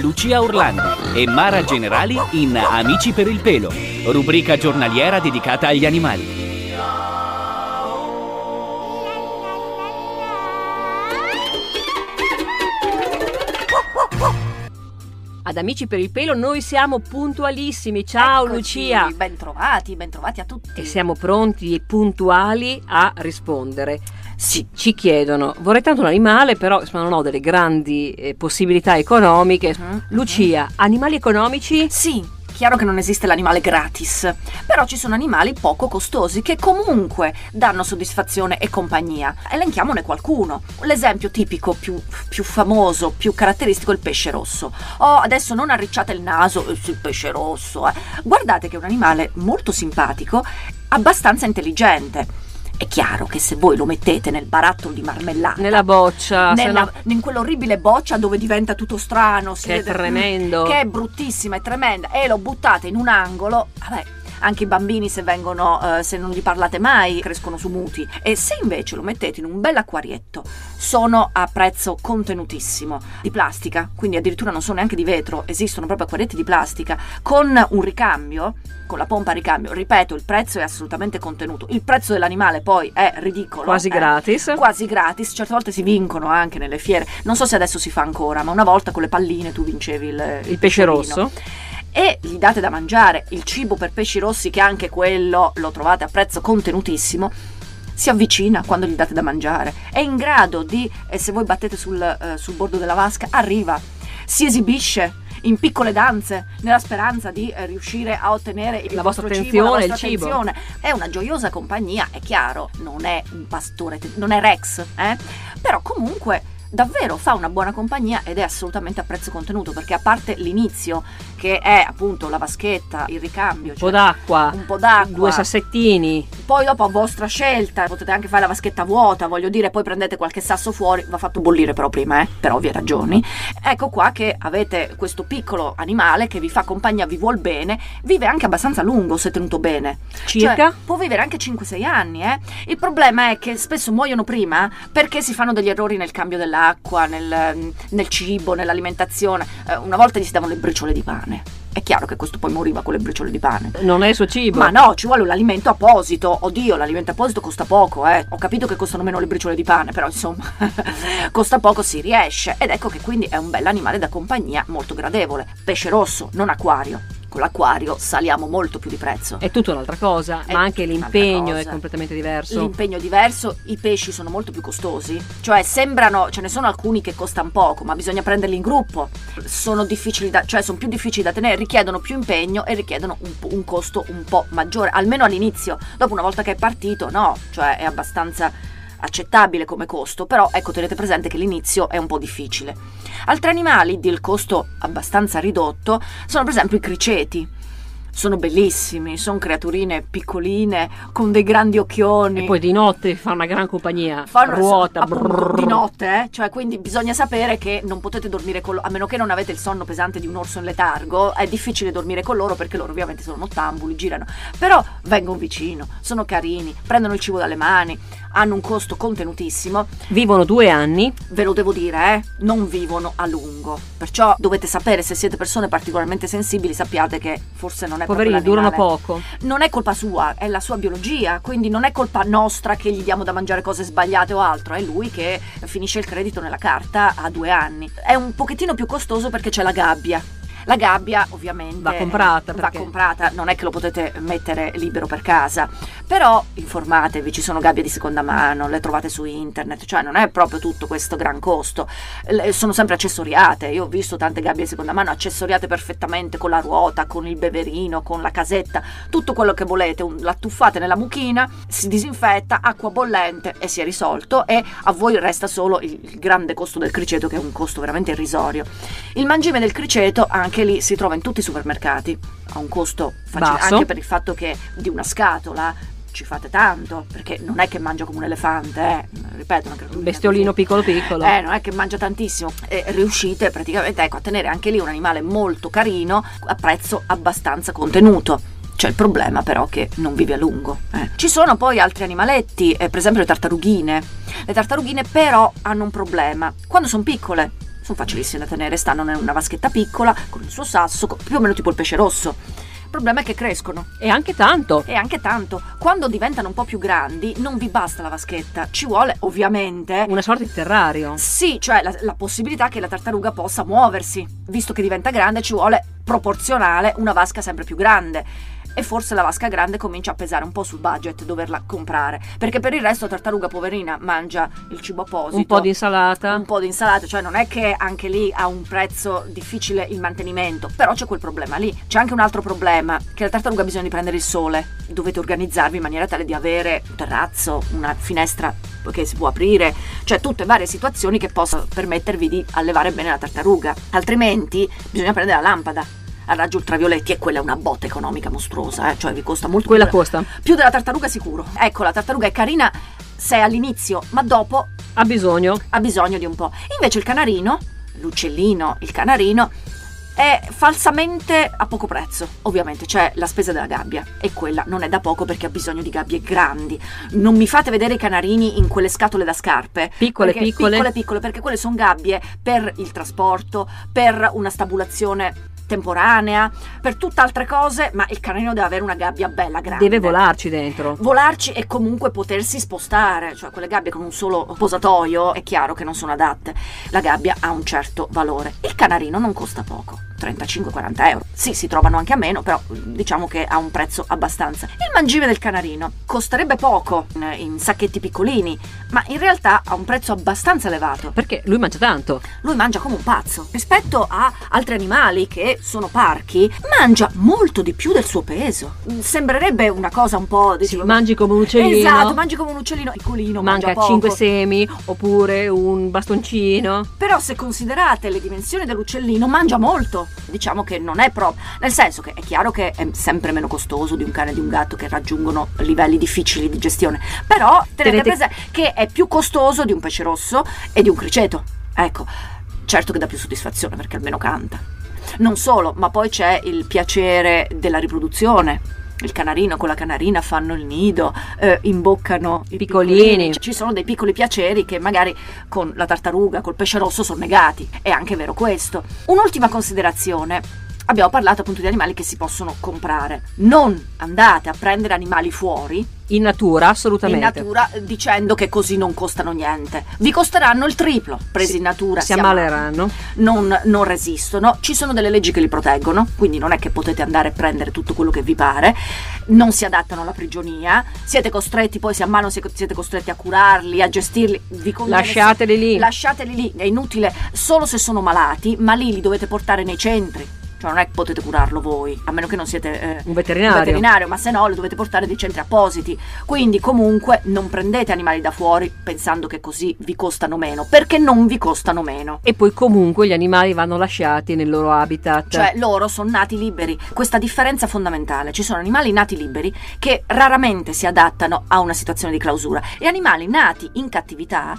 Lucia Orlandi e Mara Generali in Amici per il pelo, rubrica giornaliera dedicata agli animali. Ad Amici per il pelo noi siamo puntualissimi. Ciao Eccoci, Lucia. Bentrovati, bentrovati a tutti. E siamo pronti e puntuali a rispondere. Ci, ci chiedono, vorrei tanto un animale, però insomma, non ho delle grandi eh, possibilità economiche. Mhm, Lucia, animali economici? Sì, chiaro che non esiste l'animale gratis, però ci sono animali poco costosi che comunque danno soddisfazione e compagnia. Elenchiamone qualcuno. L'esempio tipico più, più famoso, più caratteristico è il pesce rosso. Oh, adesso non arricciate il naso, eh, sì, il pesce rosso. eh. Guardate che è un animale molto simpatico, abbastanza intelligente. È chiaro che se voi lo mettete nel barattolo di marmellata, Nella boccia, nella- no- in quell'orribile boccia dove diventa tutto strano, si Che è vede- tremendo. che è bruttissima, è tremenda, e lo buttate in un angolo, vabbè. Anche i bambini, se vengono, eh, se non gli parlate mai, crescono su muti. E se invece lo mettete in un bel acquarietto, sono a prezzo contenutissimo di plastica, quindi addirittura non sono neanche di vetro, esistono proprio acquarietti di plastica con un ricambio, con la pompa a ricambio. Ripeto, il prezzo è assolutamente contenuto. Il prezzo dell'animale poi è ridicolo. Quasi eh gratis. quasi gratis, certe volte si vincono anche nelle fiere. Non so se adesso si fa ancora, ma una volta con le palline tu vincevi il, Il pesce pesciolino. rosso. E gli date da mangiare il cibo per pesci rossi, che anche quello lo trovate a prezzo contenutissimo. Si avvicina quando gli date da mangiare, è in grado di, e se voi battete sul, eh, sul bordo della vasca, arriva, si esibisce in piccole danze nella speranza di eh, riuscire a ottenere il La vostra vostro cibo, la attenzione, vostra il cibo. attenzione. È una gioiosa compagnia, è chiaro, non è un pastore, non è Rex, eh? però comunque davvero fa una buona compagnia ed è assolutamente a prezzo contenuto perché a parte l'inizio che è appunto la vaschetta, il ricambio, Un po' cioè d'acqua. un po' d'acqua, Due sassettini. poi dopo a vostra scelta potete anche fare la vaschetta vuota, voglio dire, poi prendete qualche sasso fuori, va fatto bollire però prima, eh, per ovvie ragioni. Ecco qua che avete questo piccolo animale che vi fa compagnia, vi vuol bene, vive anche abbastanza a lungo se tenuto bene. Circa? Cioè, può vivere anche 5-6 anni, eh. Il problema è che spesso muoiono prima perché si fanno degli errori nel cambio dell'acqua, nel, nel cibo, nell'alimentazione. Eh, una volta gli si davano le briciole di pane. È chiaro che questo poi moriva con le briciole di pane. Non è il suo cibo. Ma no, ci vuole un alimento apposito. Oddio, l'alimento apposito costa poco, eh. Ho capito che costano meno le briciole di pane, però insomma, costa poco, si riesce. Ed ecco che quindi è un bell'animale da compagnia molto gradevole. Pesce rosso, non acquario. Con l'acquario saliamo molto più di prezzo. È tutta un'altra cosa, È ma anche l'impegno è completamente diverso. L'impegno è diverso, i pesci sono molto più costosi, cioè sembrano, ce ne sono alcuni che costano poco, ma bisogna prenderli in gruppo, sono difficili da, cioè sono più difficili da tenere, richiedono più impegno e richiedono un, un costo un po' maggiore, almeno all'inizio, dopo una volta che è partito no, cioè è abbastanza accettabile come costo, però ecco tenete presente che l'inizio è un po' difficile. Altri animali del costo abbastanza ridotto sono per esempio i criceti. Sono bellissimi, sono creaturine piccoline con dei grandi occhioni. E poi di notte fa una gran compagnia. Fanno- ruota. appunto, brrr. di notte, eh? cioè quindi bisogna sapere che non potete dormire con loro, a meno che non avete il sonno pesante di un orso in letargo, è difficile dormire con loro perché loro ovviamente sono nottambuli, girano, però vengono vicino, sono carini, prendono il cibo dalle mani, hanno un costo contenutissimo, Vivono due anni. ve lo devo dire, eh, non vivono a lungo. Perciò dovete sapere se siete persone particolarmente sensibili, sappiate che forse non è Poverini, proprio durano poco. Non è colpa sua, è la sua biologia, quindi non è colpa nostra che gli diamo da mangiare cose sbagliate o altro, è lui che finisce il credito nella carta a due anni. È un pochettino più costoso perché c'è la gabbia. La gabbia ovviamente Va comprata, va comprata, non è che lo potete mettere libero per casa, però informatevi, ci sono gabbie di seconda mano, le trovate su internet, cioè non è proprio tutto questo gran costo, Le- sono sempre accessoriate, io ho visto tante gabbie di seconda mano accessoriate perfettamente con la ruota, con il beverino, con la casetta, tutto quello che volete, un- la tuffate nella mucchina, si disinfetta, acqua bollente e si è risolto e a voi resta solo il, il grande costo del criceto che è un costo veramente irrisorio. Il mangime del criceto anche lì si trova in tutti i supermercati, ha un costo facile Basso. anche per il fatto che di una scatola ci fate tanto, perché non è che mangia come un elefante, eh. ripeto, una creatura Un bestiolino piccolo piccolo. eh, non è che mangia tantissimo e riuscite praticamente ecco, a tenere anche lì un animale molto carino a prezzo abbastanza contenuto. C'è il problema però che non vive a lungo. eh. Ci sono poi altri animaletti, eh, per esempio le tartarughine. Le tartarughine però hanno un problema. Quando sono piccole, sono facilissime da tenere, stanno in una vaschetta piccola con il suo sasso, più o meno tipo il pesce rosso. Il problema è che crescono E anche tanto. e anche tanto. Quando diventano un po' più grandi non vi basta la vaschetta, ci vuole ovviamente Una sorta di terrario. sì, cioè la, la possibilità che la tartaruga possa muoversi. Visto che diventa grande, ci vuole proporzionale una vasca sempre più grande. E forse la vasca grande comincia a pesare un po' sul budget doverla comprare. Perché per il resto la tartaruga poverina mangia il cibo apposito. Un po' di insalata. Un po' di insalata, cioè non è che anche lì ha un prezzo difficile il mantenimento, però c'è quel problema lì. C'è anche un altro problema, che la tartaruga ha bisogno di prendere il sole. Dovete organizzarvi in maniera tale di avere un terrazzo, una finestra che si può aprire, cioè tutte varie situazioni che possono permettervi di allevare bene la tartaruga. Altrimenti bisogna prendere la lampada a raggi ultravioletti e quella è una botta economica mostruosa, eh, cioè vi costa molto Quella più- costa. più della tartaruga sicuro. Ecco, la tartaruga è carina se è all'inizio, ma dopo Ha bisogno. ha bisogno di un po'. Invece il canarino, l'uccellino, il canarino, è falsamente a poco prezzo. Ovviamente c'è la spesa della gabbia e quella non è da poco perché ha bisogno di gabbie grandi. Non mi fate vedere i canarini in quelle scatole da scarpe. Piccole, piccole. Piccole, piccole, perché quelle sono gabbie per il trasporto, per una stabulazione temporanea, per tutt'altre cose, ma il canarino deve avere una gabbia bella grande. Deve volarci dentro. Volarci e comunque potersi spostare, cioè quelle gabbie con un solo posatoio è chiaro che non sono adatte. La gabbia ha un certo valore. Il canarino non costa poco. 35-40 euro. Sì, si trovano anche a meno, però diciamo che ha un prezzo abbastanza. Il mangime del canarino costerebbe poco in, sacchetti piccolini, ma in realtà ha un prezzo abbastanza elevato. Perché lui mangia tanto. Lui mangia come un pazzo. Rispetto a altri animali che sono parchi, mangia molto di più del suo peso. Sembrerebbe una cosa un po'... Sì, dici, mangi come un uccellino. Esatto, mangi come un uccellino piccolino, mangia, Manca poco. 5 semi oppure un bastoncino. Però se considerate le dimensioni dell'uccellino, mangia molto. Diciamo che non è proprio... Nel senso che è chiaro che è sempre meno costoso di un cane e di un gatto che raggiungono livelli difficili di gestione. Però tenete, Tenete- presente che è più costoso di un pesce rosso e di un criceto. Ecco, certo che dà più soddisfazione perché almeno canta. Non solo, ma poi c'è il piacere della riproduzione. Il canarino con la canarina fanno il nido, eh, imboccano i Piccolini. Ci sono dei piccoli piaceri che magari con la tartaruga, col pesce rosso sono negati. È anche vero questo. Un'ultima considerazione. Abbiamo parlato appunto di animali che si possono comprare. Non andate a prendere animali fuori In natura, in assolutamente. natura dicendo che così non costano niente. Vi costeranno il triplo presi Sì, in natura. Si ammaleranno. Non, non resistono, ci sono delle leggi che li proteggono, quindi non è che potete andare a prendere tutto quello che vi pare, non si adattano alla prigionia, siete costretti, poi si ammalano, siete siete costretti a curarli, a gestirli, vi Lasciateli lì. Lasciateli lì, è inutile solo se sono malati, ma lì li dovete portare nei centri. Cioè non è che potete curarlo voi, a meno che non siete eh, Un veterinario. un veterinario, ma se no li dovete portare dei centri appositi. Quindi comunque non prendete animali da fuori pensando che così vi costano meno, perché non vi costano meno. E poi comunque gli animali vanno lasciati nel loro habitat. Cioè loro sono nati liberi. Questa differenza fondamentale. Ci sono animali nati liberi che raramente si adattano a una situazione di clausura e animali nati in cattività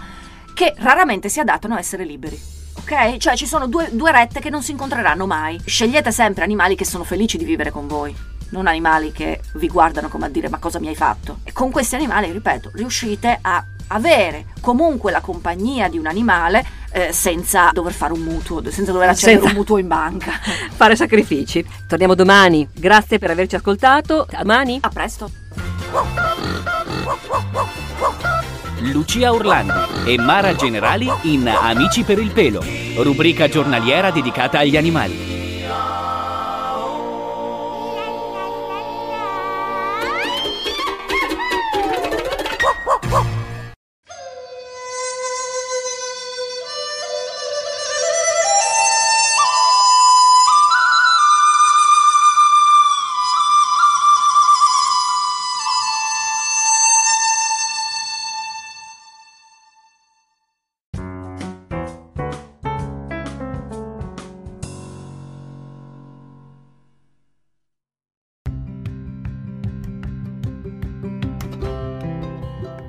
che raramente si adattano a essere liberi. Ok? Cioè ci sono due, due rette che non si incontreranno mai. Scegliete sempre animali che sono felici di vivere con voi. Non animali che vi guardano come a dire ma cosa mi hai fatto. E con questi animali, ripeto, riuscite a avere comunque la compagnia di un animale eh, senza dover fare un mutuo, senza dover accedere Senza- un mutuo in banca. Fare sacrifici. Torniamo domani. Grazie per averci ascoltato. Domani. A presto. Lucia Orlandi e Mara Generali in Amici per il pelo, rubrica giornaliera dedicata agli animali.